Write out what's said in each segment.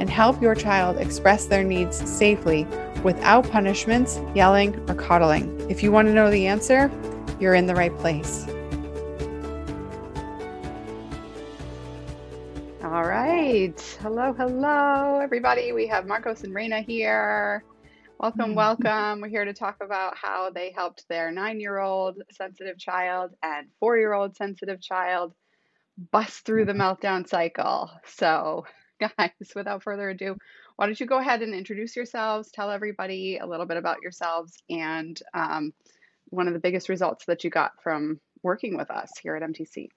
and help your child express their needs safely without punishments, yelling, or coddling. If you want to know the answer, you're in the right place. All right. Hello, hello, everybody. We have Marcos and Raina here. Welcome, hmm. welcome. We're here to talk about how they helped their nine year old sensitive child and four year old sensitive child bust through the hmm. meltdown cycle. So, guys, without further ado, why don't you go ahead and introduce yourselves, tell everybody a little bit about yourselves, and um, one of the biggest results that you got from working with us here at MTC.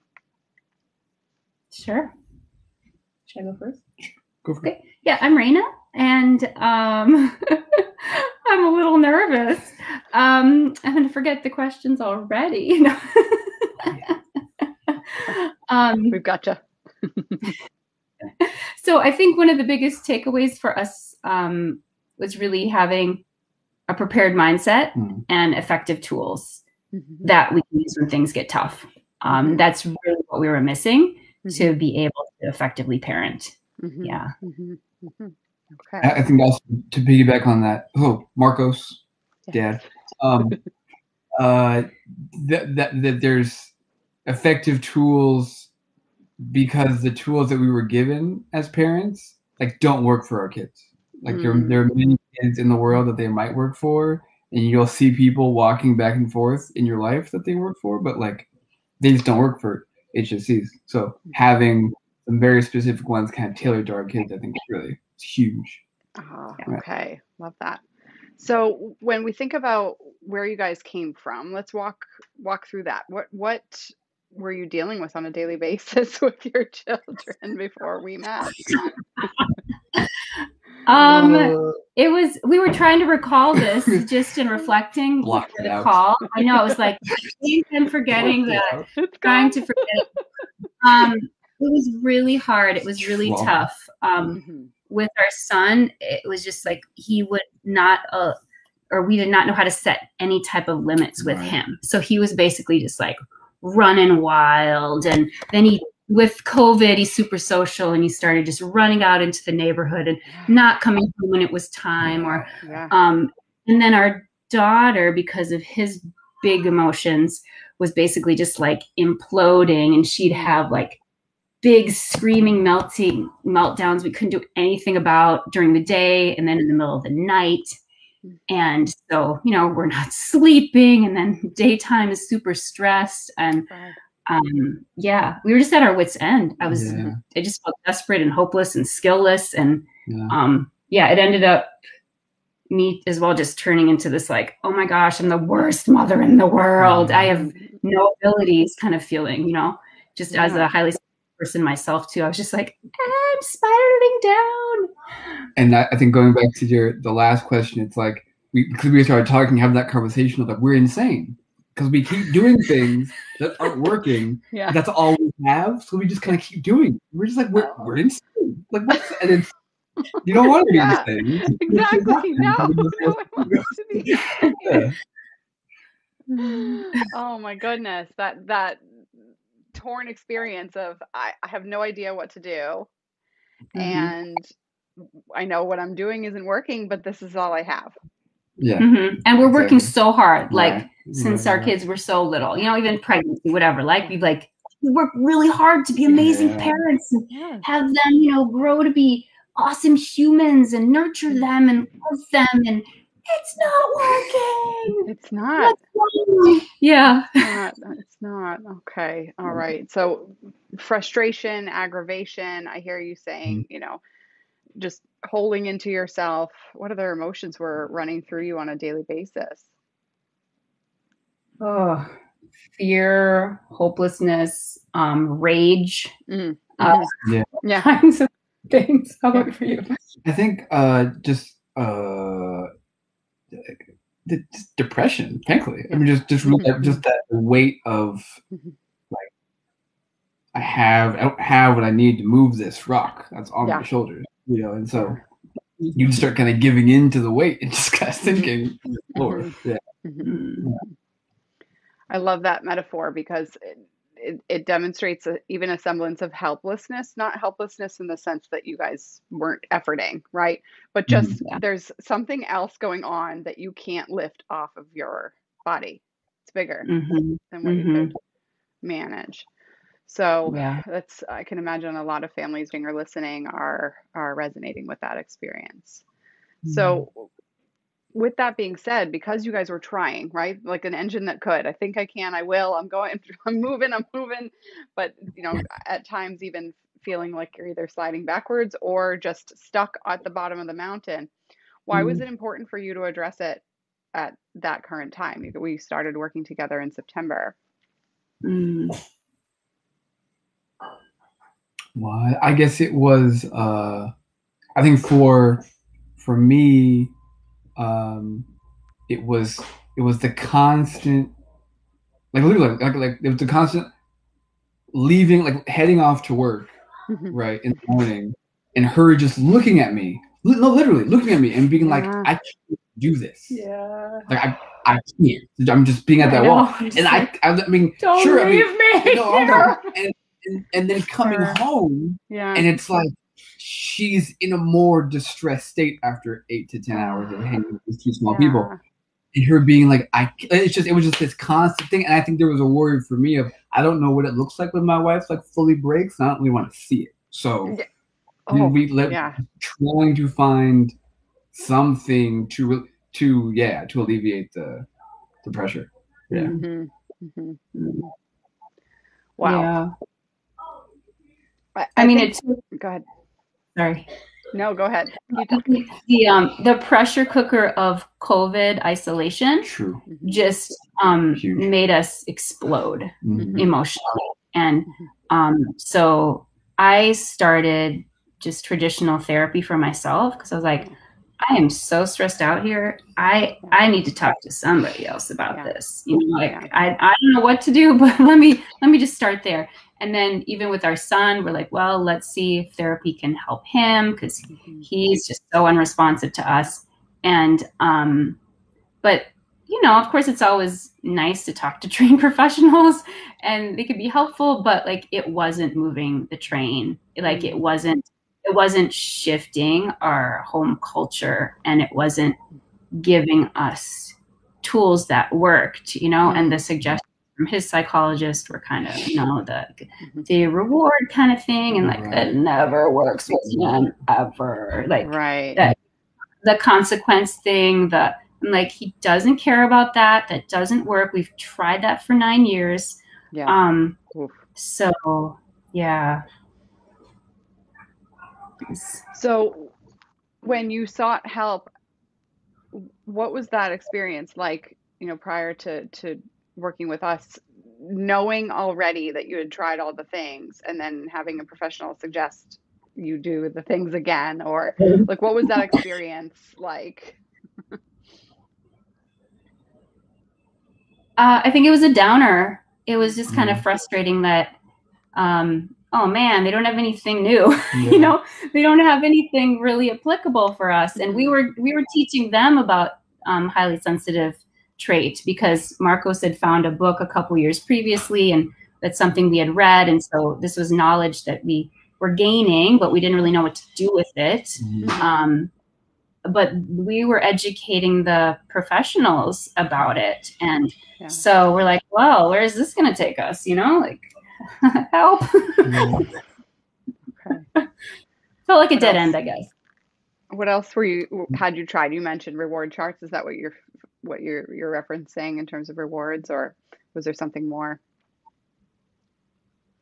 Sure. Should I go first? Go for it. Yeah, I'm Raina, and um, I'm a little nervous. Um, I'm going to forget the questions already. um, We've got you. So I think one of the biggest takeaways for us um, was really having a prepared mindset Mm. and effective tools Mm-hmm. that we can use when things get tough. Um, that's really what we were missing to be able to effectively parent. Mhm, Yeah. mhm, mhm. Okay. I think also to piggyback on that. Oh, Marcos, Dad. Um, uh, that, that that there's effective tools because the tools that we were given as parents like don't work for our kids. Like there, Mm. there are many kids in the world that they might work for, and you'll see people walking back and forth in your life that they work for, but like they just don't work for HSCs. So having some very specific ones kind of tailored to our kids, I think is really it's huge. Ah, Right. okay. Love that. So when we think about where you guys came from, let's walk walk through that. What what were you dealing with on a daily basis with your children before we met? Um, Uh, it was we were trying to recall this just in reflecting Block before the out. call. I know it was like I'm forgetting block that, it out. It's trying to forget. Um, it was really hard. It was really Wow. tough. Um, Mhm. with our son, it was just like he would not, uh, or we did not know how to set any type of limits with Right. him. So he was basically just like running wild. And then he, with COVID, he's super social and he started just running out into the neighborhood and not coming home when it was time. Or, Yeah. um, and then our daughter, because of his big emotions, was basically just like imploding and she'd have like big screaming melting meltdowns we couldn't do anything about during the day and then in the middle of the night and so you know we're not sleeping and then daytime is super stressed and um yeah we were just at our wits end. I was Yeah. i just felt desperate and hopeless and skillless and Yeah. um yeah it ended up me as well just turning into this like oh my gosh i'm the worst mother in the world. I have no abilities kind of feeling, you know, just as a highly sensitive person myself too. I was just like, I'm spiraling down. And I, I think going back to your the last question, it's like we because we started talking, having that conversation of like we're insane because we keep doing things that aren't working. Yeah. That's all we have, so we just kind of keep doing. it. We're just like we're oh. we're insane. Like what's and it's you don't want to be Yeah. insane. Exactly. No, no one wants to be. Yeah. oh my goodness that that torn experience of I, I have no idea what to do Mhm. and i know what i'm doing isn't working but this is all i have Yeah. Mhm. And we're working so hard, like Right. since Right, our kids were so little, you know, even pregnancy, whatever. Like we've like we work really hard to be amazing Yeah. parents and yeah have them, you know, grow to be awesome humans and nurture them and love them and it's not working. it's not What's wrong? Yeah. not it's not okay all right so frustration aggravation i hear you saying you know just holding into yourself what other emotions were running through you on a daily basis Oh, fear, hopelessness, um, rage, Mm. uh, Yeah. Yeah. kinds of things. How about for you? I think uh, just uh, just depression, frankly. I mean, just just Mhm. just that weight of Mhm. like I have I don't have what I need to move this rock that's on Yeah. my shoulders, you know, and so you start kind of giving in to the weight and just kind of thinking, to the floor. Yeah. Mhm. Mm. I love that metaphor because it, it, it demonstrates a, even a semblance of helplessness, not helplessness in the sense that you guys weren't efforting, right? But just Mm-hmm. Yeah. there's something else going on that you can't lift off of your body. It's bigger Mhm. than what you Mhm. could manage. So Yeah. that's I can imagine a lot of families being or listening are are resonating with that experience. So with that being said, because you guys were trying, right? Like an engine that could, I think I can, I will, I'm going, I'm moving, I'm moving. But, you know, at times even feeling like you're either sliding backwards or just stuck at the bottom of the mountain. Why was Mhm. it important for you to address it at that current time? We started working together in September. Mm. Well, I guess it was. Uh, I think for for me, um, it was it was the constant, like literally, like like it was the constant leaving, like heading off to work, right in the morning, and her just looking at me, li- no, literally looking at me and being like, "I can't do this. Yeah. Like I, I can't. I'm just being at that wall." And I, I, I mean, Don't sure, I mean, leave me. no, I'm and, and and then coming Sure. home Yeah. and it's like she's in a more distressed state after eight to ten hours of hanging with these two small people and her being like i it's just it was just this constant thing and i think there was a worry for me of i don't know what it looks like when my wife like fully breaks and i don't really want to see it so Yeah. we, Oh, we let yeah. trying to find something to to yeah to alleviate the the pressure yeah Mhm, mhm, mhm. Wow. Yeah. I, I mean, think- it's go ahead. Sorry. No, go ahead. You I talk. think The um the pressure cooker of COVID isolation true Mhm. just um Huge. made us explode Mhm. emotionally, and Mhm. um so I started just traditional therapy for myself because I was like, I am so stressed out here. I I need to talk to somebody else about Yeah. this. You know, like Yeah. I, I don't know what to do, but let me let me just start there. And then even with our son, we're like, well, let's see if therapy can help him because Mhm. he's just so unresponsive to us. And um, but you know, of course, it's always nice to talk to trained professionals, and they could be helpful. But like, it wasn't moving the train. Like, it wasn't. It wasn't shifting our home culture, and it wasn't giving us tools that worked. You know, and the suggestions from his psychologist were kind of, you know, the Mhm. the reward kind of thing, and like Right. that never works with him ever. Like Right. that- the consequence thing, the I'm like he doesn't care about that. That doesn't work. We've tried that for nine years. yeah. Um, Oof. so yeah. So, when you sought help, what was that experience like? You know, prior to to working with us, knowing already that you had tried all the things, and then having a professional suggest you do the things again, or like, what was that experience like? Uh, I think it was a downer. It was just kind of Mhm. frustrating that, um, oh man, they don't have anything new. Yeah. you know, they don't have anything really applicable for us. And we were we were teaching them about um, highly sensitive trait because Marcos had found a book a couple years previously, and that's something we had read, and so this was knowledge that we were gaining, but we didn't really know what to do with it. Mhm. Um, but we were educating the professionals about it, and Yeah. so we're like, well, where is this going to take us? You know, like help. Okay. Felt like a What dead else? end, I guess. What else were you had you tried? You mentioned reward charts. Is that what you're what you're you're referencing in terms of rewards, or was there something more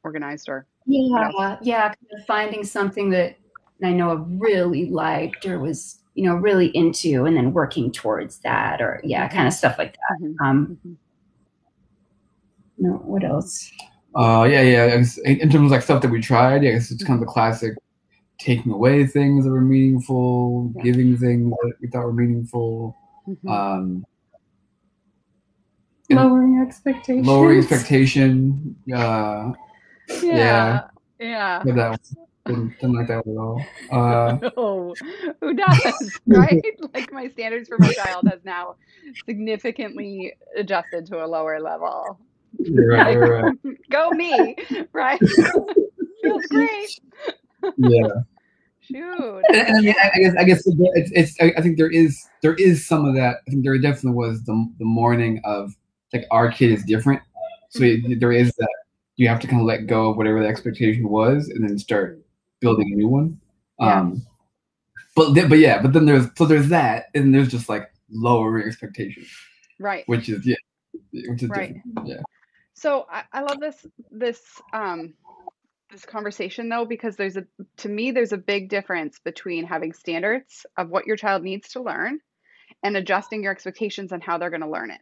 organized or Yeah, yeah, kind of finding something that I know I really liked or was, you know, really into, and then working towards that, or yeah, kind of stuff like that. Mhm, Um, mhm. no, what else? Uh, yeah, yeah. In terms of like stuff that we tried, I guess it's kind of the classic taking away things that were meaningful, yeah. giving things that we thought were meaningful. Mm-hmm. Um, lowering expectations. Lowering expectation. Uh, yeah. Yeah. yeah. That didn't, didn't like that at all. Uh, no, who does, right? like my standards for my child has now significantly adjusted to a lower level. Right, right, right. Go me, right? Feels great. Yeah. Shoot. And, I, mean, I guess I guess it's, it's I think there is there is some of that. I think there definitely was the the morning of like our kid is different, so it, there is that you have to kind of let go of whatever the expectation was and then start building a new one. Yeah. Um, but but yeah, but then there's so there's that, and there's just like lowering expectations, right? Which is yeah, which is right. Different. Yeah. So I, I love this this um this conversation though because there's a to me there's a big difference between having standards of what your child needs to learn and adjusting your expectations on how they're going to learn it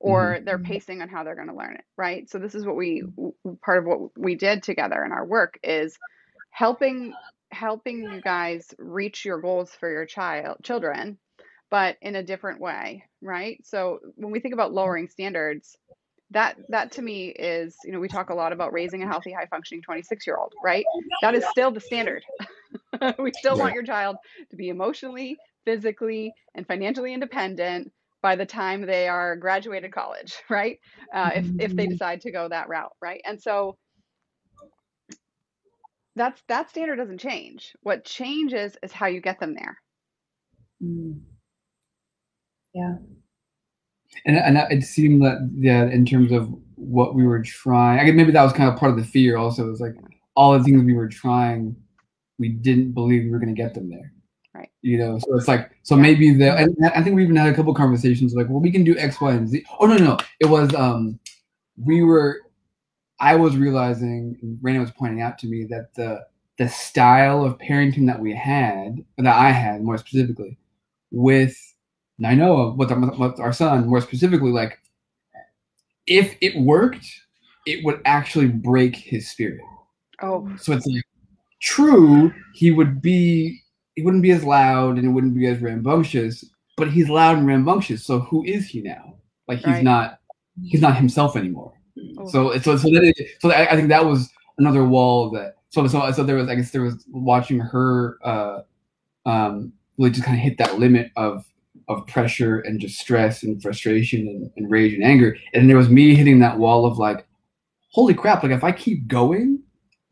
or mm-hmm. their pacing on how they're going to learn it right? So this is what we part of what we did together in our work is helping helping you guys reach your goals for your child children but in a different way right? So when we think about lowering standards that that to me is you know we talk a lot about raising a healthy high functioning 26 year old right? That is still the standard. We still want your child to be emotionally physically and financially independent by the time they are graduated college right uh, if, if they mm-hmm. decide to go that route right and so that's that standard doesn't change what changes is how you get them there mm. yeah and and it seemed that yeah, in terms of what we were trying, I guess maybe that was kind of part of the fear. Also, it was like all the things we were trying, we didn't believe we were going to get them there. You know, so it's like so maybe the and I think we even had a couple conversations like, well, we can do X, Y, and Z. Oh no, no, it was um, we were, I was realizing, Raina was pointing out to me that the the style of parenting that we had, that I had more specifically, with I know with with our son more specifically, like if it worked, it would actually break his spirit. Oh, so it's like true. He would be, he wouldn't be as loud and it wouldn't be as rambunctious, but he's loud and rambunctious. So who is he now? Like he's right. not, he's not himself anymore. Oh. So so so that it, so I, I think that was another wall that so so so there was I guess there was watching her uh um really just kind of hit that limit of of pressure and just stress and frustration and, and rage and anger. And there was me hitting that wall of like, holy crap, like if I keep going,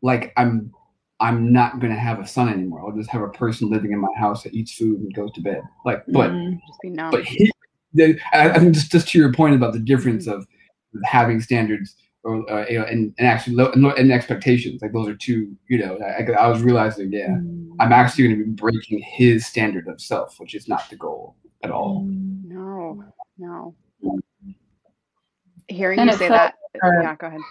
like I'm I'm not gonna have a son anymore. I'll just have a person living in my house that eats food and goes to bed. Like, but mm, but he, the, I, I think just just to your point about the difference mm-hmm. of having standards or uh, you know and, and actually low, and expectations like those are two you know I, I was realizing yeah mm. I'm actually going to be breaking his standard of self which is not the goal at all. No, no. Hearing and you say that, uh, yeah, go ahead.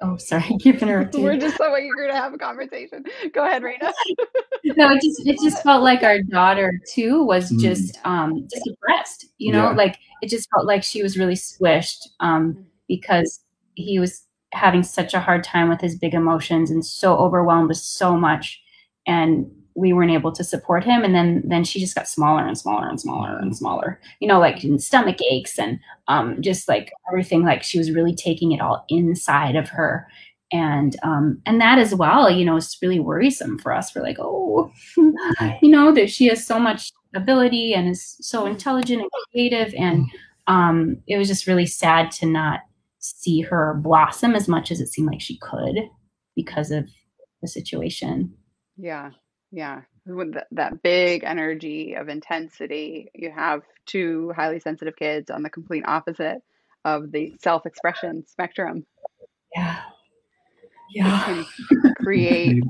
Oh, sorry, keep interrupting. We're just so eager to have a conversation. Go ahead, Raina. no, it just it just felt like our daughter too was mm. just um just depressed. You know, yeah. like it just felt like she was really squished um mm. because he was having such a hard time with his big emotions and so overwhelmed with so much and we weren't able to support him. And then then she just got smaller and smaller and smaller and smaller you know like stomach aches and um, just like everything like she was really taking it all inside of her. And um, and that as well you know is really worrisome for us. We're like oh you know that she has so much ability and is so intelligent and creative. And um, it was just really sad to not see her blossom as much as it seemed like she could because of the situation. Yeah yeah. With that big energy of intensity, you have two highly sensitive kids on the complete opposite of the self expression spectrum. Yeah. Yeah. create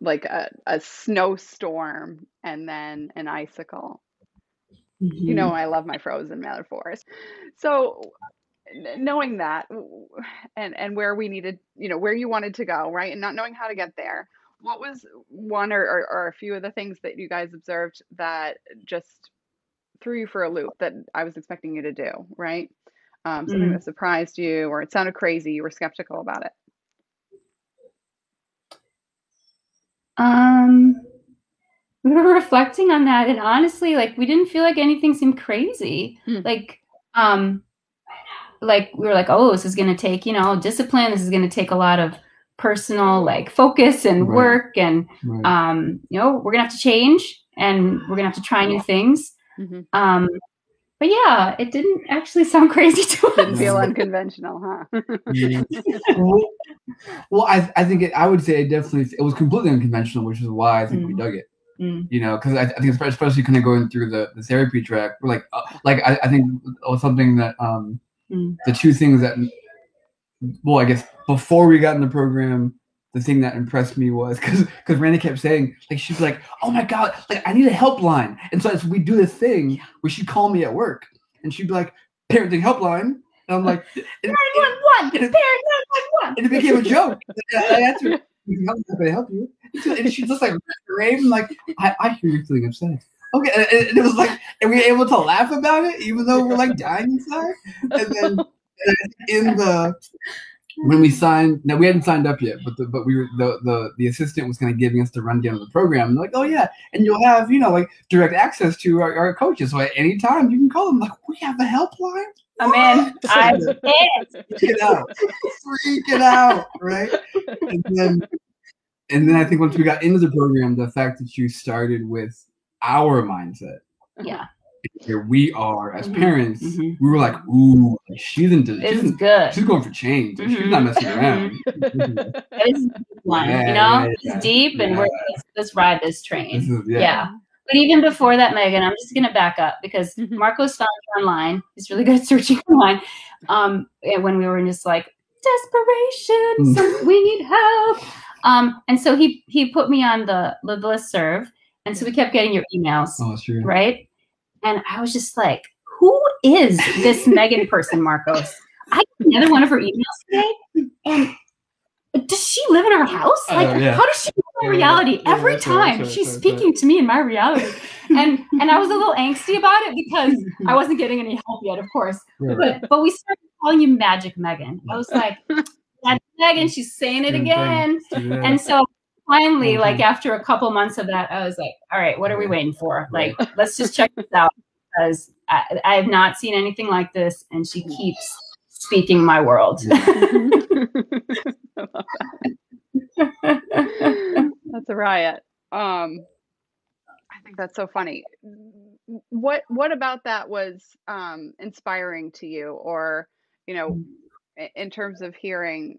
like a, a snowstorm and then an icicle. Mm-hmm. You know, I love my frozen metaphors. So, knowing that and and where we needed you know where you wanted to go right and not knowing how to get there what was one or, or, or, a few of the things that you guys observed that just threw you for a loop that I was expecting you to do, right? um, something Mm. that surprised you, or it sounded crazy, you were skeptical about it? Um, we were reflecting on that, and honestly, like we didn't feel like anything seemed crazy. Hmm. Like, um, like we were like, oh, this is gonna take you know discipline. This is gonna take a lot of personal like focus and Right. work, and Right. um, you know, we're gonna have to change, and we're gonna have to try new things. Mhm. Um, but yeah, it didn't actually sound crazy to us. Didn't feel unconventional, huh? Well, well, I, I think it, I would say it definitely it was completely unconventional, which is why I think we Mm. dug it. Mm. You know, because I, I think especially- especially kind of going through the, the therapy track, like uh, like I, I think it was something that um Mm. the two things that well I guess before we got in the program. The thing that impressed me was because because Randy kept saying like she'd be like oh my god like I need a helpline and so as we do this thing where she'd call me at work and she'd be like parenting helpline and I'm like and- One, It is- parent, one, and it became a joke. I answered, "I'm not going to help you," and she's just like rave like, "I, I hear you're feeling upset." Okay, and, and it was like, and we were able to laugh about it, even though we're like dying inside. And then in the when we signed, now we hadn't signed up yet, but the, but we were the the the assistant was kind of giving us the rundown of the program. Like, oh yeah, and you'll have you know like direct access to our, our coaches. So at any time you can call them. Like, we have a helpline. I'm in. I'm in. freaking out, freaking out, right? And then, and then I think once we got into the program, the fact that you started with our mindset, Yeah, here we are as Mhm, parents, mhm. we were like, ooh, she's into, she's, in- good. she's going for change. Like, She's not messing around. It's deep one, Yeah, you know, yeah, it's deep, and we're yeah. let's, let's ride this This train. is, Yeah. yeah. But even before that, Megan, I'm just gonna back up because. Marcos found me online. He's really good at searching online. Um, when we were in just like desperation, so we need help. Um, and so he he put me on the the list serve, and so we kept getting your emails. Oh, it's true. right? And I was just like, who is this Megan person, Marcos? I got another one of her emails today. And does she live in our house? Oh, Like, yeah. how does she know my Yeah, yeah, reality? yeah, Every time right, she's that's speaking to me in my reality. And and I was a little angsty about it because I wasn't getting any help yet, of course. Right. But but we started calling you Magic Megan. I was like, that's Megan, she's saying it again. Yeah. And so finally, Mhm. like after a couple months of that, I was like, all right, what are we waiting for? Like, let's just check this out because I, I have not seen anything like this. And she keeps speaking my world. That. That's a riot. Um, I think that's so funny. What what about that was um, inspiring to you, or you know, in terms of hearing?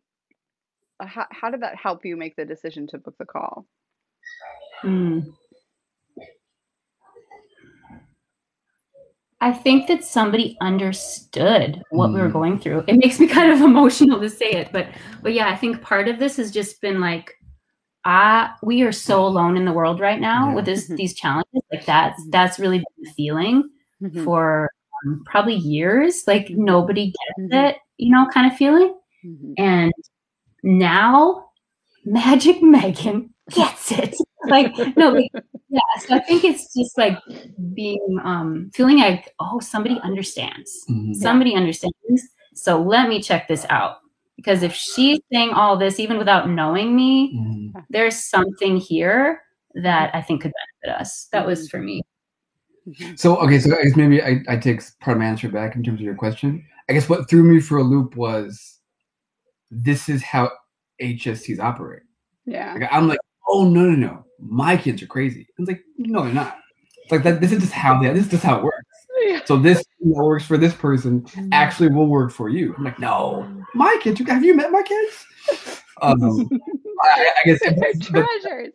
How, how did that help you make the decision to book the call? Hmm. I think that somebody understood what we were Mm. going through. It makes me kind of emotional to say it, but but yeah, I think part of this has just been like, ah, we are so alone in the world right now Yeah. with this Mhm. these challenges. Like that's that's really been the feeling Mhm. for um, probably years. Like nobody gets Mhm. it, you know, kind of feeling. Mhm. And now Magic Megan gets it. like, no, like, yeah. So I think it's just like being, um, feeling like, oh, somebody understands. Mhm. Somebody understands. So let me check this out. Because if she's saying all this, even without knowing me, Mhm. there's something here that I think could benefit us. That was for me. Mhm. So okay, so I guess maybe I, I take part of my answer back in terms of your question. I guess what threw me for a loop was this is how HSCs operate. Yeah. Like I'm like, oh no no no, my kids are crazy. It's like no they're not. It's like that. This is just how they. This is just how it works. Yeah. So this thing that works for this person Mm-hmm. actually will work for you. I'm like, no, my kids. Have you met my kids? Um, I, I guess, They're but, treasures.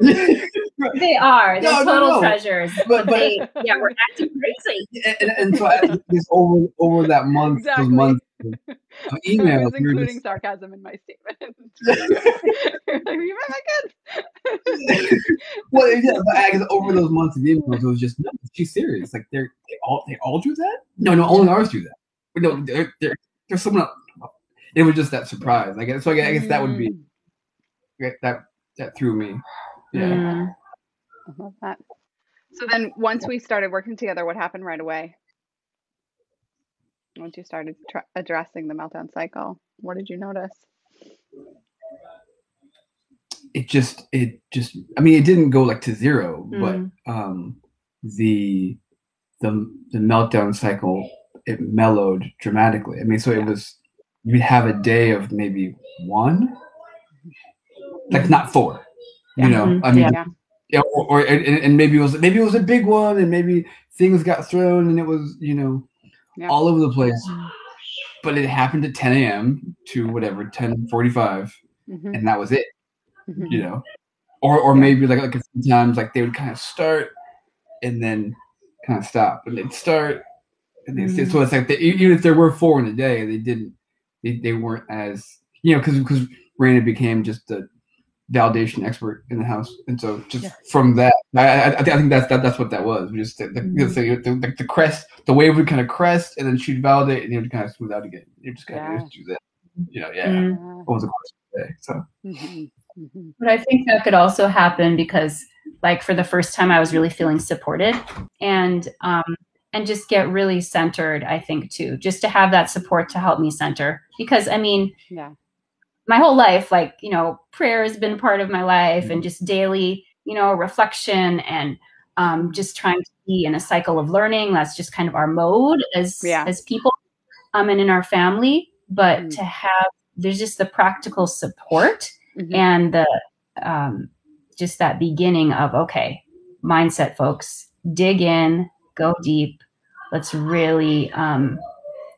They are. They're No, no, total no. treasures. But- But, but- they, yeah, we're acting crazy. and, and so I, this over over that month, Exactly. those of I was including just, sarcasm in my statement. You're you my kids. well, yeah, but I guess over those months of emails, it was just no, she's serious. Like they're they all they all do that. No, no, only ours do that. But no, there there there's someone else. It was just that surprise. I guess so. I guess, I guess that would be Mm, that that threw me. Yeah. Mm. I love that. So then, once we started working together, what happened right away? Once you started tr- addressing the meltdown cycle, what did you notice? It just, it just, I mean, it didn't go like to zero, Mm. but um, the the the meltdown cycle it mellowed dramatically. I mean, so Yeah. it was you'd have a day of maybe one, like not four. Yeah. You know, Mhm. I mean, Yeah. Yeah. yeah, or, or and, and maybe it was maybe it was a big one, and maybe things got thrown, and it was you know Yeah. all over the place. But it happened at 10 a.m. to whatever 10:45, Mhm, and that was it. mhm. You know, or or maybe like like a few times like they would kind of start and then kind of stop, and they'd start and then Mm. so it's like they, even if there were four in a day, they didn't they, they weren't as you know because because Raina became just the validation expert in the house, and so just Yeah. from that, I, I, I think I think that's that, that's what that was. We Just the, the, Mhm. the, the, the, the crest, the wave would kind of crest, and then she'd validate, and it would kind of smooth out again. You just kind Yeah. of do that, you know, yeah, Mm. Yeah. over the course of the day. So Mhm, mhm. But I think that could also happen because, like, for the first time, I was really feeling supported, and um, and just get really centered. I think too, just to have that support to help me center. Because I mean, Yeah. My whole life, like you know, prayer has been part of my life, and just daily, you know, reflection and um, just trying to be in a cycle of learning. That's just kind of our mode as Yeah. as people, um, and in our family. But Mhm. to have there's just the practical support Mhm. and the um, just that beginning of okay mindset folks dig in go deep let's really um,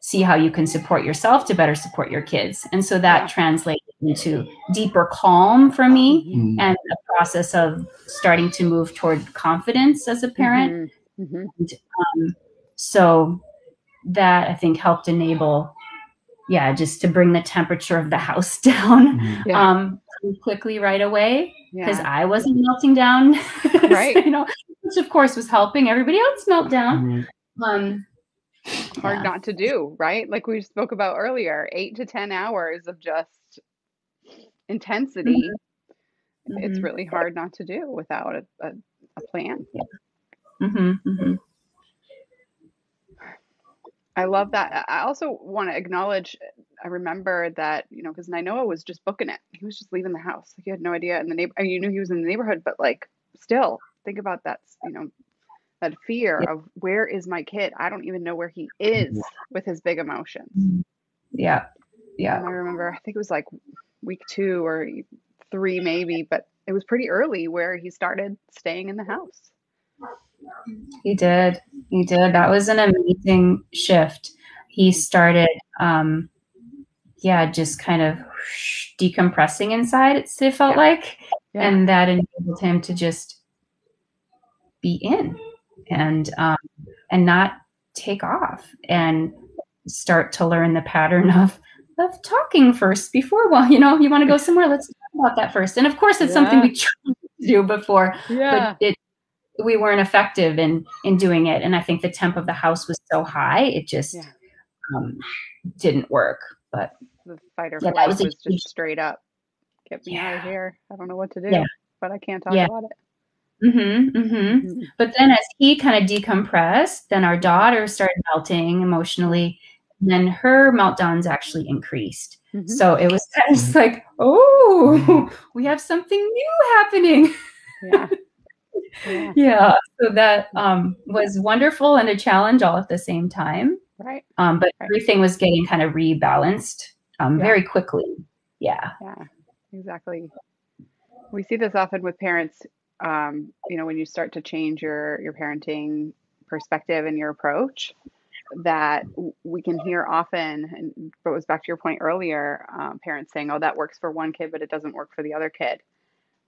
see how you can support yourself to better support your kids and so that translated into deeper calm for me Mhm, mm, and a process of starting to move toward confidence as a parent mhm, mhm. um, so that i think helped enable yeah just to bring the temperature of the house down mm, Yeah. um quickly right away because Yeah. I wasn't melting down. Right. you know, which of course was helping everybody else melt down. mm, Um, hard yeah. not to do, right? Like we spoke about earlier, eight to 10 hours of just intensity. It's Mhm. really hard not to do without a, a, a plan. Mhm, mhm. I love that. I I also want to acknowledge, I remember that, you know, because Nainoa was just booking it. He was just leaving the house. Like, he had no idea in the neighbor. You knew he was in the neighborhood, but like, still think about that, you know, that fear Yeah. of where is my kid? I don't even know where he is with his big emotions. Yeah, yeah, And I remember, I think it was like week two or three, maybe, but it was pretty early where he started staying in the house. he did. He did. That was an amazing shift. He started, um, yeah, just kind of decompressing inside. It, it felt Yeah. like, Yeah. and that enabled him to just be in and um, and not take off and start to learn the pattern of of talking first before well you know you want to go somewhere let's talk about that first and of course it's something we tried to do before Yeah. but it we weren't effective in in doing it and i think the temp of the house was so high it just Yeah. um, didn't work but the fight or Yeah, that flight was was, just straight up. Get me out of here. I don't know what to do, Yeah. but I can't talk Yeah. about it. Hmm hmm But then as he kind of decompressed, then our daughter started melting emotionally. And then her meltdowns actually increased. Mhm. So it was kind of just like, oh, we have something new happening. Yeah. yeah. yeah. So that um, was wonderful and a challenge all at the same time. Right. Um, but Right. everything was getting kind of rebalanced um, Yeah. very quickly. Yeah. Yeah. Exactly. We see this often with parents. Um, you know, when you start to change your your parenting perspective and your approach, that we can hear often, and it goes back to your point earlier, um, parents saying, "Oh, that works for one kid, but it doesn't work for the other kid."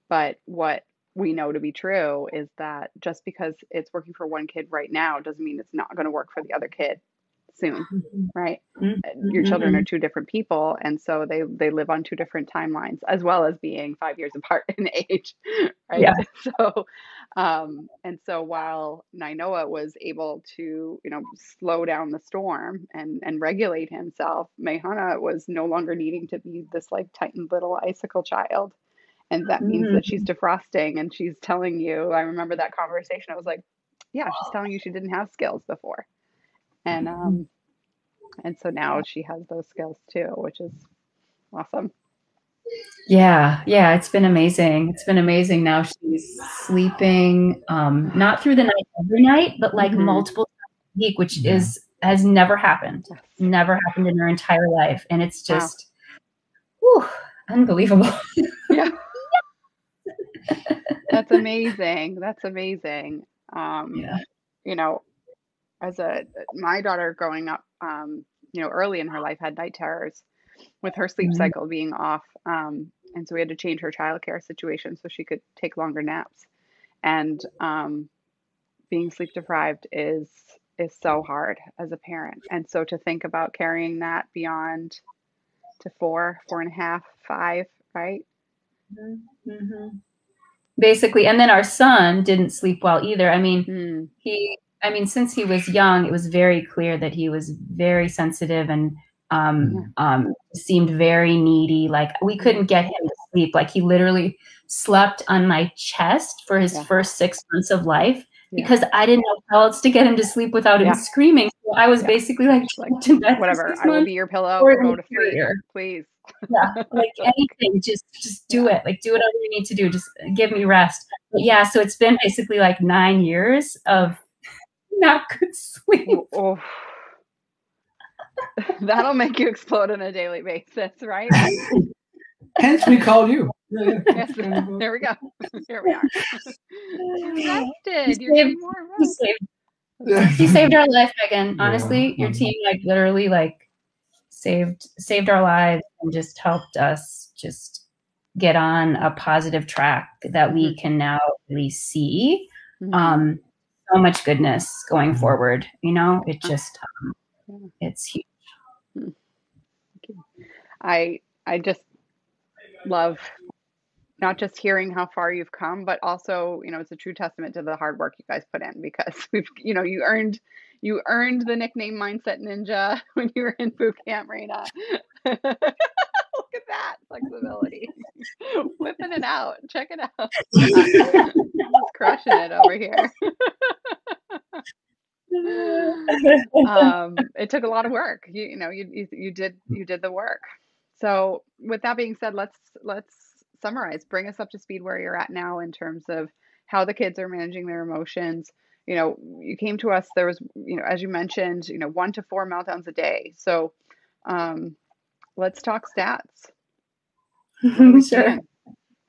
But what we know to be true is that just because it's working for one kid right now doesn't mean it's not going to work for the other kid soon, right? Mhm. your children are two different people and so they they live on two different timelines as well as being five years apart in age right Yeah. so um and so while Nainoa was able to you know slow down the storm and and regulate himself Mehana was no longer needing to be this like tightened little icicle child and that means that she's defrosting and she's telling you i remember that conversation i was like yeah she's telling you she didn't have skills before and um and so now she has those skills too, which is awesome. Yeah, yeah, it's been amazing. It's been amazing. Now she's sleeping, um, not through the night every night, but like Mhm. multiple times a week, which Yeah. is has never happened. Yes. Never happened in her entire life, and it's Wow. just, whew, unbelievable. Yeah. That's amazing. That's amazing. Um, yeah. you know, as a my daughter growing up, um, you know, early in her life had night terrors with her sleep Mhm. cycle being off. Um, and so we had to change her childcare situation so she could take longer naps. And um, being sleep deprived is is so hard as a parent. And so to think about carrying that beyond to four, four and a half, five, right? Mhm. Basically, and then our son didn't sleep well either. I mean, Hmm. he i mean since he was young it was very clear that he was very sensitive and um, um, seemed very needy like we couldn't get him to sleep like he literally slept on my chest for his Yeah. first six months of life Yeah. because i didn't know how else to get him to sleep without him screaming so i was Yeah. basically like, Like, Whatever. I will be your pillow. Go to sleep, please. yeah like anything just just do it like do whatever you need to do just give me rest but yeah so it's been basically like nine years of not good sleep Oh. That'll make you explode on a daily basis, right? Hence, we called you. Yeah, yeah. Yes. There we go. Here we are. You're rested. You're saved- getting more you rest. saved, you saved our life megan Yeah. honestly your Mhm. team like literally like saved saved our lives and just helped us just get on a positive track that we can now really see Mhm. um so much goodness going Mhm. forward you know? It just um, it's huge. I I just love not just hearing how far you've come, but also, you know, it's a true testament to the hard work you guys put in because we've, you know, you earned you earned the nickname Mindset Ninja when you were in boot camp, Raina. Look at that flexibility. Whipping it out. Check it out. Just crushing it over here. um, it took a lot of work. You, you know, you, you you did you did the work. So with that being said, let's let's summarize. Bring us up to speed where you're at now in terms of how the kids are managing their emotions. You know, you came to us. There was, you know, as you mentioned, you know, one to four meltdowns a day. So um, let's talk stats. What are we sure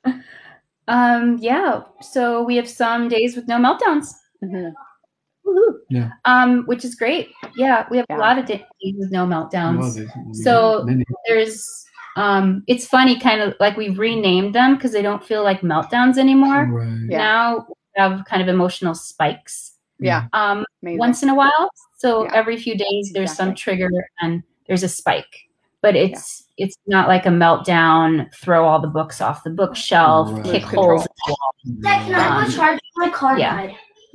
seeing? um yeah so we have some days with no meltdowns Mhm. Yeah. Um, which is great. Yeah, we have Yeah. a lot of days with no meltdowns. there's- So- many. There's um it's funny kind of like we've renamed them because they don't feel like meltdowns anymore. Right. Yeah. Now we have kind of emotional spikes. Yeah, Um amazing. once in a while. So Yeah. every few days there's some trigger and there's a spike. But it's it's not like a meltdown, throw all the books off the bookshelf, Right. kick Control. holes in the wall. Dad, can I go charge my car? yeah.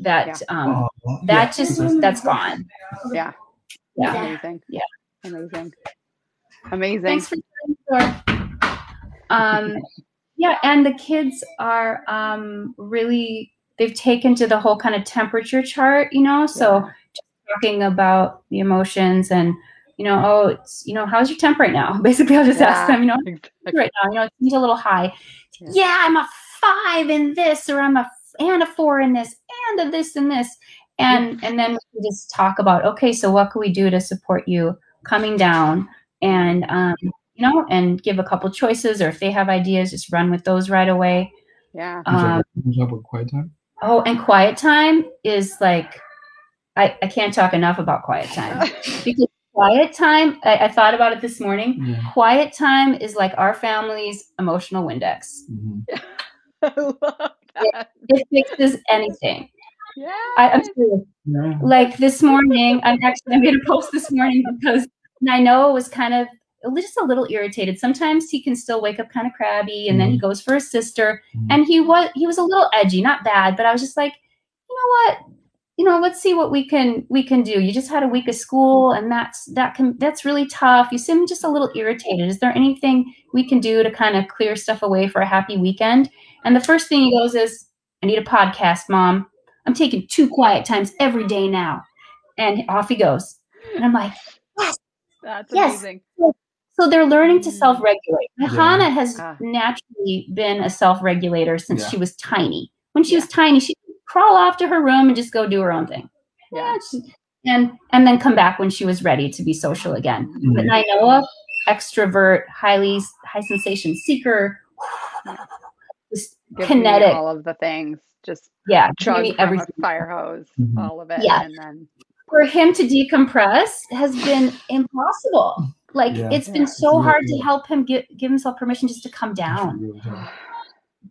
Dad? That um Oh, that yeah. just that's gone. yeah, Yeah. amazing. Yeah. amazing, amazing. Thanks for sharing, Um, yeah, and the kids are um, really they've taken to the whole kind of temperature chart, you know. So Yeah. just talking about the emotions and you know, oh, it's you know, how's your temp right now? Basically, I'll just Yeah. ask them, you know, Exactly. right now, you know, it seems a little high. Yeah. Yeah. I'm a five in this, or I'm a and a four in this, and a this and this, and and then we just talk about okay, so what can we do to support you coming down, and um, you know, and give a couple choices, or if they have ideas, just run with those right away. Yeah. Um, up- who's up with quiet time? oh, and quiet time is like, I I can't talk enough about quiet time because quiet time. I, I thought about it this morning. Yeah. Quiet time is like our family's emotional Windex. Mhm. I love that. It fixes anything. Yeah. I, I'm serious. Yeah. Like this morning, I'm actually I made a post this morning because and I know it was kind of just a little irritated. Sometimes he can still wake up kind of crabby, and then he goes for his sister, Mhm. and he was he was a little edgy, not bad, but I was just like, you know what, you know, let's see what we can we can do. You just had a week of school, and that's that can that's really tough. You seem just a little irritated. Is there anything we can do to kind of clear stuff away for a happy weekend? And the first thing he goes is, I need a podcast, mom. I'm taking two quiet times every day now. And off he goes. And I'm like, yes, That's Yes. amazing. So they're learning to Mm. self-regulate. Yeah. Hannah has Ah. naturally been a self-regulator since Yeah. she was tiny. When she Yeah. was tiny, she'd crawl off to her room and just go do her own thing. Yeah. Yeah, and and then come back when she was ready to be social again. But Mhm. Nainoa, extrovert, highly high sensation seeker, just Give kinetic. all of the things. Just Yeah, give chug me from everything. a fire hose, Mhm. all of it, Yeah. and then For him to decompress has been impossible. Like Yeah. it's Yeah. been so It's hard really- to help him give give himself permission just to come down.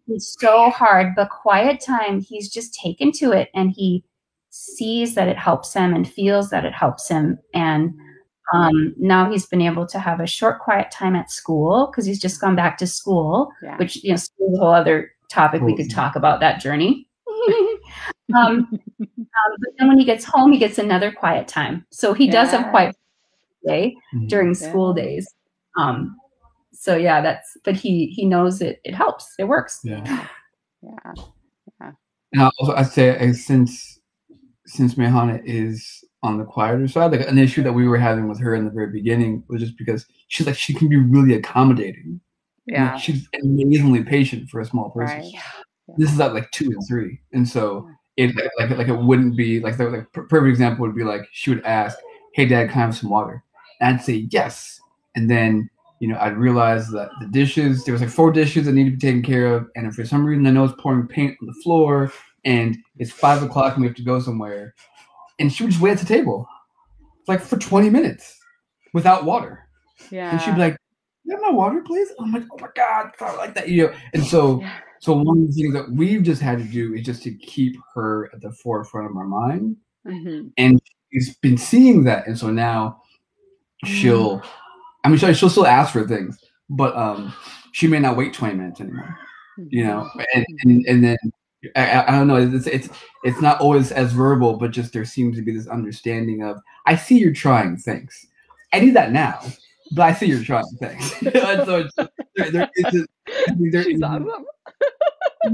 Really tough. It's so hard, but quiet time, he's just taken to it and he sees that it helps him and feels that it helps him. And um, now he's been able to have a short, quiet time at school because he's just gone back to school, yeah. which, you know, school is a whole other topic. We could talk about that journey. um, um, but then when he gets home, he gets another quiet time. So he does have quiet day Mhm. during school Yeah. days. Um, so yeah, that's, but he, he knows it, it helps. It works. Yeah. yeah. Yeah. I also I'd say uh, since since Mehana is on the quieter side, like an issue that we were having with her in the very beginning was just because she's like she can be really accommodating. Like, Yeah. she's amazingly patient for a small person. Right. This is at like two and three, and so it like like, like it wouldn't be like the like, perfect example would be like she would ask, "Hey, Dad, can I have some water?" And I'd say yes, and then you know I'd realize that the dishes there was like four dishes that needed to be taken care of, and if for some reason I know it's pouring paint on the floor, and it's five o'clock and we have to go somewhere, and she would just wait at the table, like for twenty minutes, without water, Yeah. and she'd be like, "You have my water, please?" I'm like, "Oh my god, I like that," you know, and so. Yeah. So one of the things that we've just had to do is just to keep her at the forefront of our mind, Mhm. and she's been seeing that, and so now she'll, I mean, she'll, she'll still ask for things, but um, she may not wait twenty minutes anymore, you know, and and, and then I, I- I don't know, it's it's it's not always as verbal, but just there seems to be this understanding of I see you're trying things, I need that now, but I see you're trying things, and so it's, there, there is a, there She's awesome.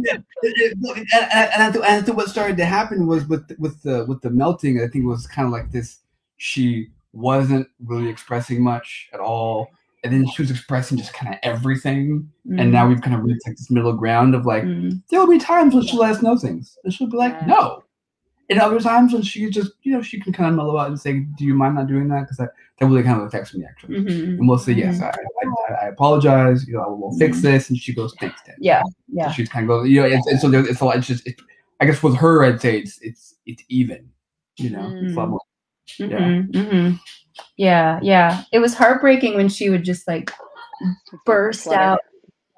yeah, it- it- look, and, I and I think what started to happen was with with the with the melting. I think it was kind of like this. She wasn't really expressing much at all, and then she was expressing just kind of everything. And now we've kind of reached like this middle ground of like Mm. there will be times when she'll let us know things, and she'll be like, Yeah. no. And other times when she just you know she can kind of mellow out and say, do you mind not doing that? Because that that really kind of affects me actually. Mhm. And we'll say yes, I, I, I apologize. You know, we'll fix this, and she goes, thanks, Dad. Yeah, So yeah. she's kind of goes, you know, and, and so there's, it's a lot. It's just, it, I guess with her, I'd say it's it's it's even, you know, it's a lot Mm. More- Yeah. Mhm, mhm. Yeah, yeah. It was heartbreaking when she would just like burst Flutter. out,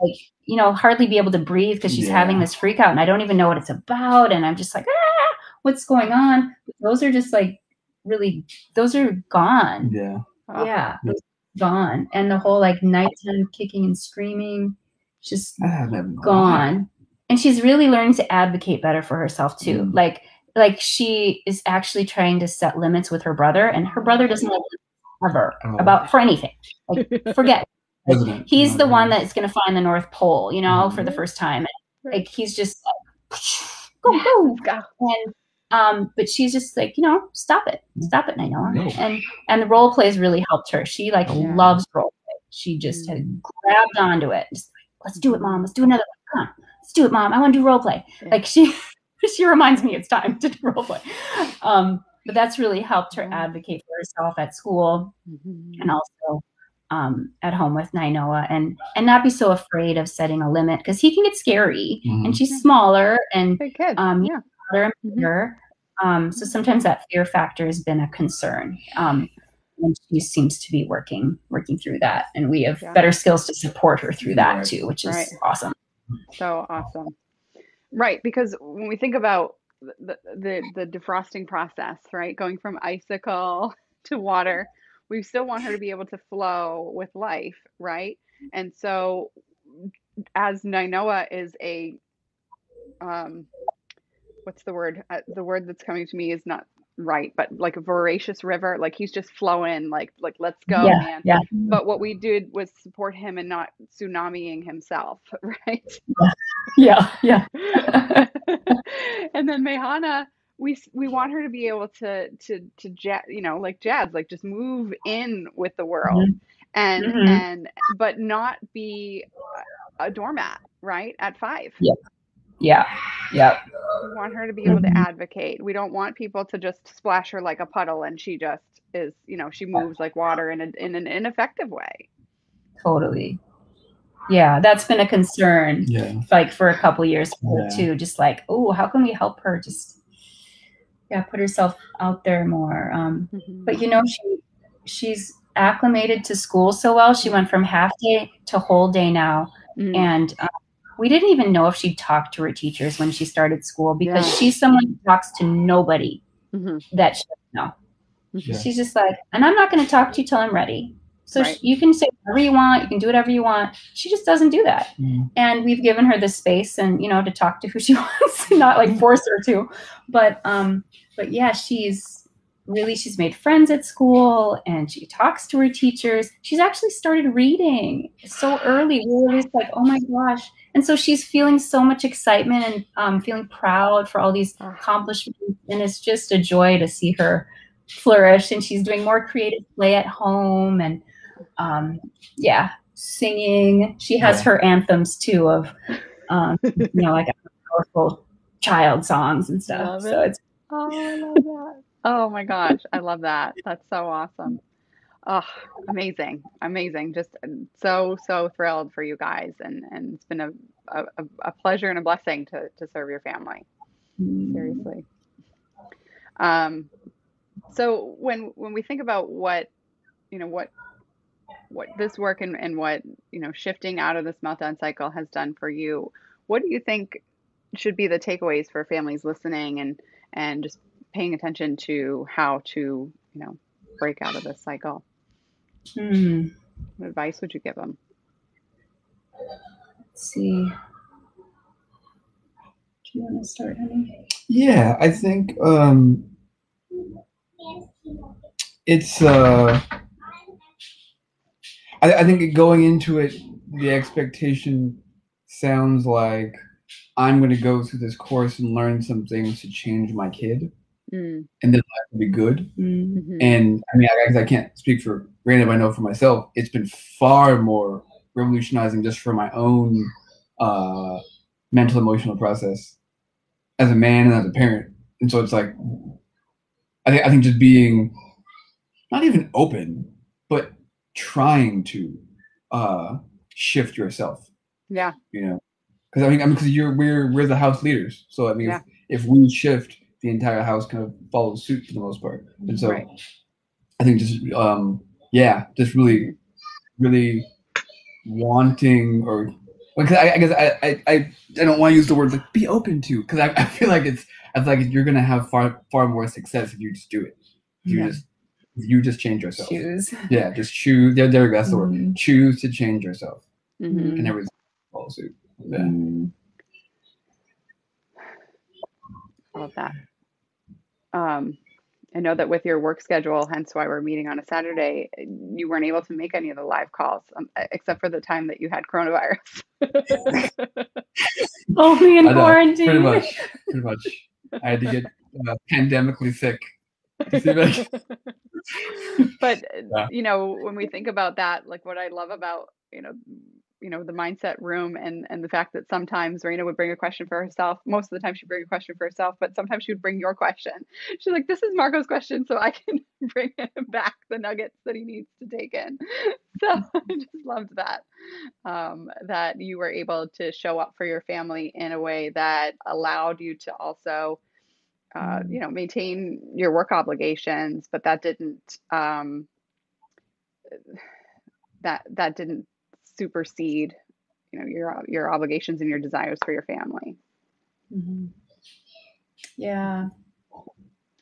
like, you know, hardly be able to breathe because she's having this freak out and I don't even know what it's about. And I'm just like, ah, what's going on? Those are just like really, those are gone. yeah, Yeah, those gone. And the whole like nighttime kicking and screaming, just I have gone and she's really learning to advocate better for herself too Mm. like like she is actually trying to set limits with her brother and her brother doesn't like ever Oh. about for anything like forget President, he's the one that's going to find the north pole you know for the Mhm. first time Right. like he's just like go go Go. and um but she's just like you know stop it stop it Nainoa. No. and and the role plays really helped her she like Yeah. loves role play she just had grabbed onto it just like let's do it mom let's do another one come on let's do it mom i want to do role play Yeah. like she she reminds me it's time to do role play um but that's really helped her advocate for herself at school Mhm. and also um, at home with Nainoa and and not be so afraid of setting a limit because he can get scary Mhm. and she's smaller and kid. um, yeah. louder and bigger. Um, so sometimes that fear factor has been a concern. Um, and she seems to be working working through that, and we have Yeah. better skills to support her through that Right. too, which is Right. awesome. So awesome. Right, because when we think about the, the the defrosting process, right, going from icicle to water, we still want her to be able to flow with life, right? And so, as Nainoa is a, um, what's the word? Uh, the word that's coming to me is not right, but like a voracious river, like he's just flowing, like like let's go, yeah, man. yeah, But what we did was support him and not tsunamiing himself, right? yeah, yeah. and then Mehana we we want her to be able to to to jet you know like jazz like just move in with the world mm-hmm. and mm-hmm. and but not be a doormat right at five yeah yeah. Yeah we want her to be able to advocate. We don't want people to just splash her like a puddle and she just is you know she moves like water in, a, in an ineffective way. Totally. Yeah that's been a concern yeah. like for a couple years yeah. too just like oh how can we help her just yeah put herself out there more? Um, mm-hmm. but you know she she's acclimated to school so well. She went from half day to whole day now. Mm-hmm. and um, we didn't even know if she talked to her teachers when she started school because yeah. she's someone who talks to nobody mm-hmm. that she doesn't know yeah. she's just like and i'm not going to talk to you till i'm ready so right. she, you can say whatever you want, you can do whatever you want. She just doesn't do that. Mm. And we've given her the space and you know to talk to who she wants, not like force her to. But um, but yeah, she's really she's made friends at school and she talks to her teachers. She's actually started reading so early. We were just like, oh my gosh. And so she's feeling so much excitement and um, feeling proud for all these accomplishments. And it's just a joy to see her flourish. And she's doing more creative play at home and um, yeah, singing. She has yeah. her anthems too of, um, you know, like powerful child songs and stuff. So it's oh, I love that. Oh my gosh, I love that. That's so awesome. Oh, amazing, amazing! Just so so thrilled for you guys, and and it's been a a, a pleasure and a blessing to to serve your family. Mm. Seriously. Um, so when when we think about what you know what what this work and, and what you know shifting out of this meltdown cycle has done for you what do you think should be the takeaways for families listening and and just paying attention to how to you know break out of this cycle. Hmm. what advice would you give them? Let's see. Do you want to start honey? Yeah i think um it's uh I, I think going into it, the expectation sounds like I'm going to go through this course and learn some things to change my kid, mm. and then life will be good. Mm-hmm. And I mean, I, I can't speak for but I know for myself, it's been far more revolutionizing just for my own uh, mental emotional process as a man and as a parent. And so it's like, I think I think just being not even open, but trying to uh shift yourself. Yeah. You know, because I mean, I mean, because you're we're we're the house leaders, so I mean, yeah. if, if, we shift, the entire house kind of follows suit for the most part, and so right. I think just um yeah, just really really wanting or because I, I, guess I, I I don't want to use the word like be open to because I, I feel like it's I feel like you're gonna have far far more success if you just do it. If you yeah. just you just change yourself. Choose. Yeah, just choose. Yeah, there, that's the word. Mm-hmm. Choose to change yourself, mm-hmm. and everything follows suit. Yeah. Mm-hmm. Love that. Um, I know that with your work schedule, hence why we're meeting on a Saturday, you weren't able to make any of the live calls, um, except for the time that you had coronavirus. Only in quarantine. Pretty much. Pretty much. I had to get uh, pandemically sick but yeah. you know when we think about that like what i love about you know you know the mindset room and and the fact that sometimes Raina would bring a question for herself. Most of the time she'd bring a question for herself, but sometimes she would bring your question. She's like, "This is Marco's question, so I can bring him back the nuggets that he needs to take in." So I just loved that um, that you were able to show up for your family in a way that allowed you to also uh, you know maintain your work obligations but that didn't um, that that didn't supersede you know your your obligations and your desires for your family mm-hmm. yeah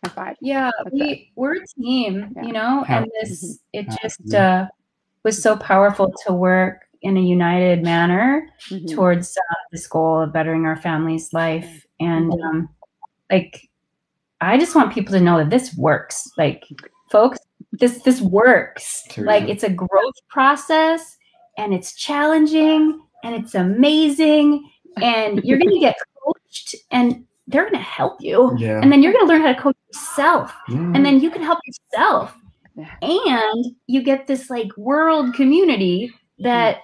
High five. yeah That's we it. we're a team yeah. you know and this mm-hmm. it just uh, was so powerful to work in a united manner mm-hmm. towards uh, this goal of bettering our family's life and mm-hmm. um, like I just want people to know that this works. Like, folks, this this works. Like, it's a growth process, and it's challenging, and it's amazing, and you're gonna get coached, and they're going to help you. Yeah. And then you're going to learn how to coach yourself. Yeah. And then you can help yourself. Yeah. And you get this like world community that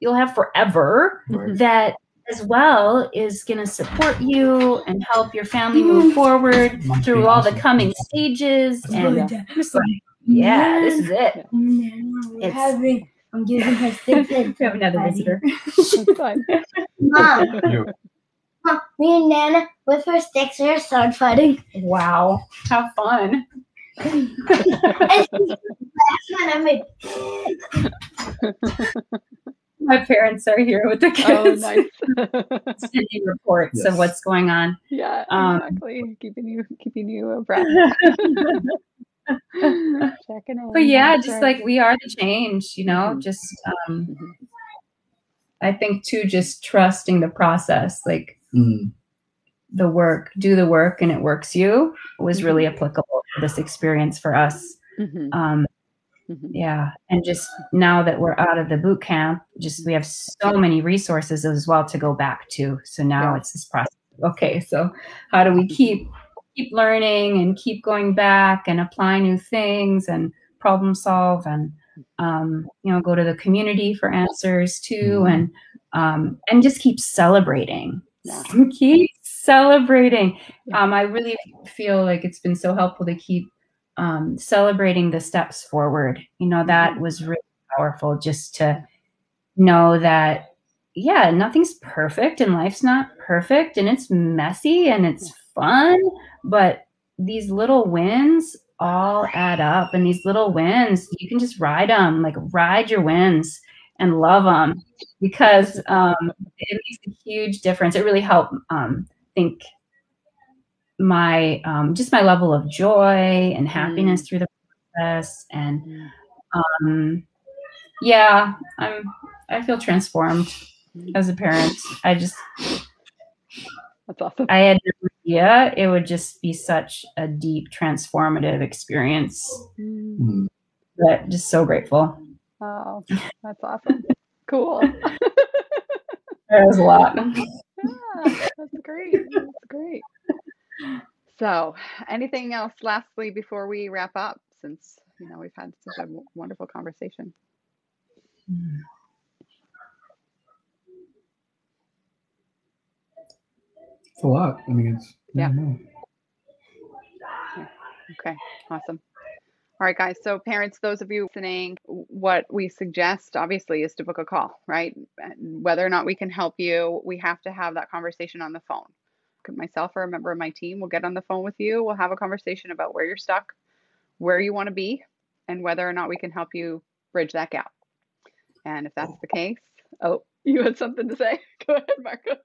you'll have forever Right. that as well is going to support you and help your family move mm. forward Must through be all the coming stages. And Yeah. like, yeah, this is it. We're It's- having, I'm giving her sticks. We have another visitor. That's. Mom, You- Mom, me and Nana with her sticks are start fighting. Wow. How fun. And she's last one I made. My parents are here with the kids. Oh, nice. Sending reports of what's going on. yeah, Um, exactly. Keeping you keeping you abreast. Checking in. but yeah, just like we are the change, you know, Mhm. just um Mhm. I think too just trusting the process, like Mm. the work, do the work and it works you was Mm-hmm. really applicable for this experience for us. Mhm, Um yeah, and just now that we're out of the boot camp, just we have so many resources as well to go back to. So now Yeah. it's this process. Okay, so how do we keep keep learning and keep going back and apply new things and problem solve and um, you know go to the community for answers too Mhm. and um, and just keep celebrating. Yeah. keep celebrating. Um, I really feel like it's been so helpful to keep um, celebrating the steps forward. You know, that was really powerful just to know that, yeah, nothing's perfect and life's not perfect and it's messy and it's fun, but these little wins all add up. And these little wins, you can just ride them, like ride your wins and love them because um, it makes a huge difference. It really helped um, think my um, just my level of joy and happiness through the process and Mm. um, yeah i'm i feel transformed as a parent i just That's awesome. i had no idea it would just be such a deep transformative experience Mm. Mm. but just so grateful Oh, that's awesome. Cool. that was a lot Yeah, that's great. That's great. So, anything else lastly before we wrap up? Since you know we've had such a wonderful conversation. It's a lot. I mean, it's Yeah. Okay, awesome. All right, guys. So, parents, those of you listening, what we suggest obviously is to book a call, right? Whether or not we can help you, we have to have that conversation on the phone. Myself or a member of my team will get on the phone with you. We'll have a conversation about where you're stuck, where you want to be, and whether or not we can help you bridge that gap. And if that's the case, oh, you had something to say? Go ahead, Marcos.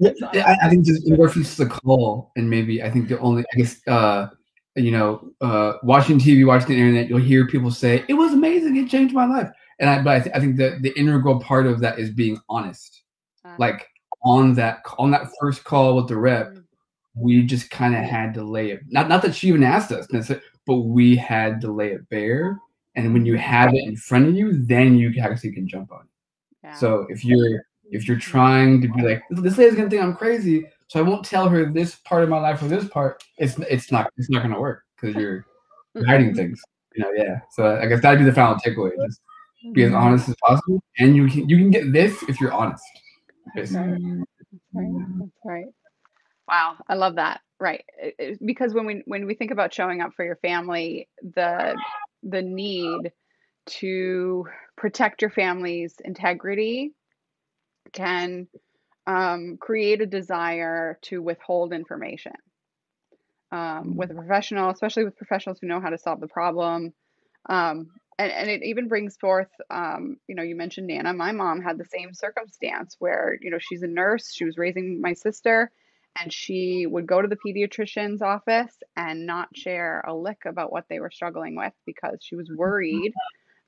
Yeah, I, I think just in reference to the call, and maybe I think the only, I guess, uh, you know, uh, watching TV, watching the internet, you'll hear people say it was amazing, it changed my life, and I, but I, th- I think the the integral part of that is being honest. Uh, Like on that on that first call with the rep, Mm. we just kind of had to lay it. Not not that she even asked us, but we had to lay it bare. And when you have it in front of you, then you actually can jump on it. yeah. So if you're if you're trying to be like this lady's gonna think I'm crazy, so I won't tell her this part of my life or this part, it's it's not it's not gonna work because you're mm-hmm. hiding things. You know, yeah. So I guess that'd be the final takeaway. Just be as honest as possible, and you can you can get this if you're honest. That's right. That's right. Wow, I love that. Right, It- it- because when we when we think about showing up for your family, the the need to protect your family's integrity can um, create a desire to withhold information um, with a professional, especially with professionals who know how to solve the problem. Um, and, and it even brings forth, um, you know, you mentioned Nana. My mom had the same circumstance where, you know, she's a nurse, she was raising my sister, and she would go to the pediatrician's office and not share a lick about what they were struggling with because she was worried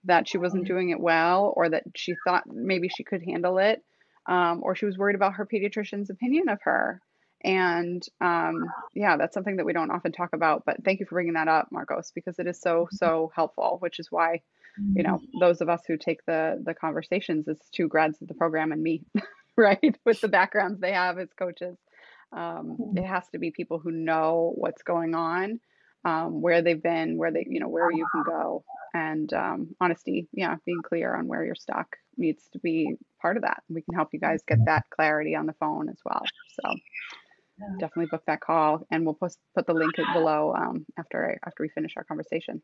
that she wasn't doing it well or that she thought maybe she could handle it um, or she was worried about her pediatrician's opinion of her. And um, yeah that's something that we don't often talk about but thank you for bringing that up marcos because it is so so helpful which is why you know those of us who take the the conversations as two grads of the program and me right with the backgrounds they have as coaches Um, it has to be people who know what's going on, um, where they've been, where they, you know, where you can go, and um, honesty. Yeah, being clear on where you're stuck needs to be part of that. We can help you guys get that clarity on the phone as well. So definitely book that call, and we'll post put the link below um, after I, after we finish our conversation.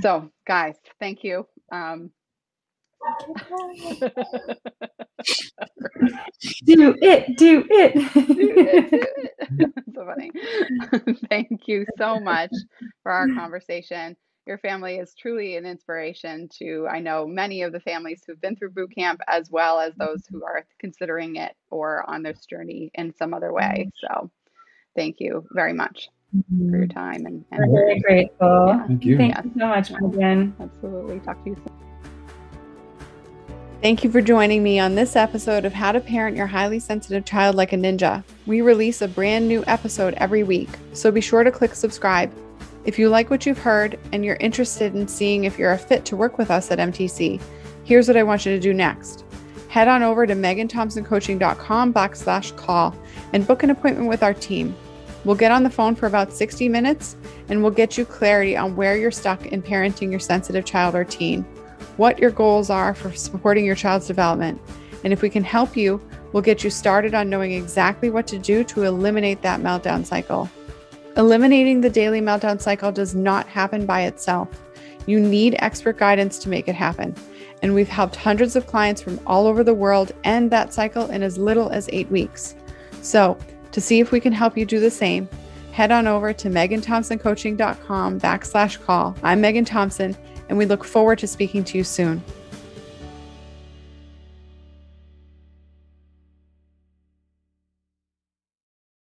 So, guys, thank you. Um, do it, do it. do it, do it. so funny. Thank you so much for our conversation. Your family is truly an inspiration to, I know, many of the families who've been through boot camp, as well as mm-hmm. those who are considering it or on this journey in some other way. Mm-hmm. So, thank you very much for your mm-hmm. time. And, and We're very grateful. Yeah. Thank you. Thank you so much, Megan. Absolutely. Talk to you soon. Thank you for joining me on this episode of How to Parent Your Highly Sensitive Child Like a Ninja. We release a brand new episode every week, so be sure to click subscribe. If you like what you've heard and you're interested in seeing if you're a fit to work with us at MTC, here's what I want you to do next. Head on over to meganthompsoncoaching.com backslash call and book an appointment with our team. We'll get on the phone for about 60 minutes and we'll get you clarity on where you're stuck in parenting your sensitive child or teen what your goals are for supporting your child's development. And if we can help you, we'll get you started on knowing exactly what to do to eliminate that meltdown cycle. Eliminating the daily meltdown cycle does not happen by itself. You need expert guidance to make it happen. And we've helped hundreds of clients from all over the world end that cycle in as little as eight weeks. So, to see if we can help you do the same, head on over to meganthompsoncoaching.com backslash call. I'm Megan Thompson and we look forward to speaking to you soon.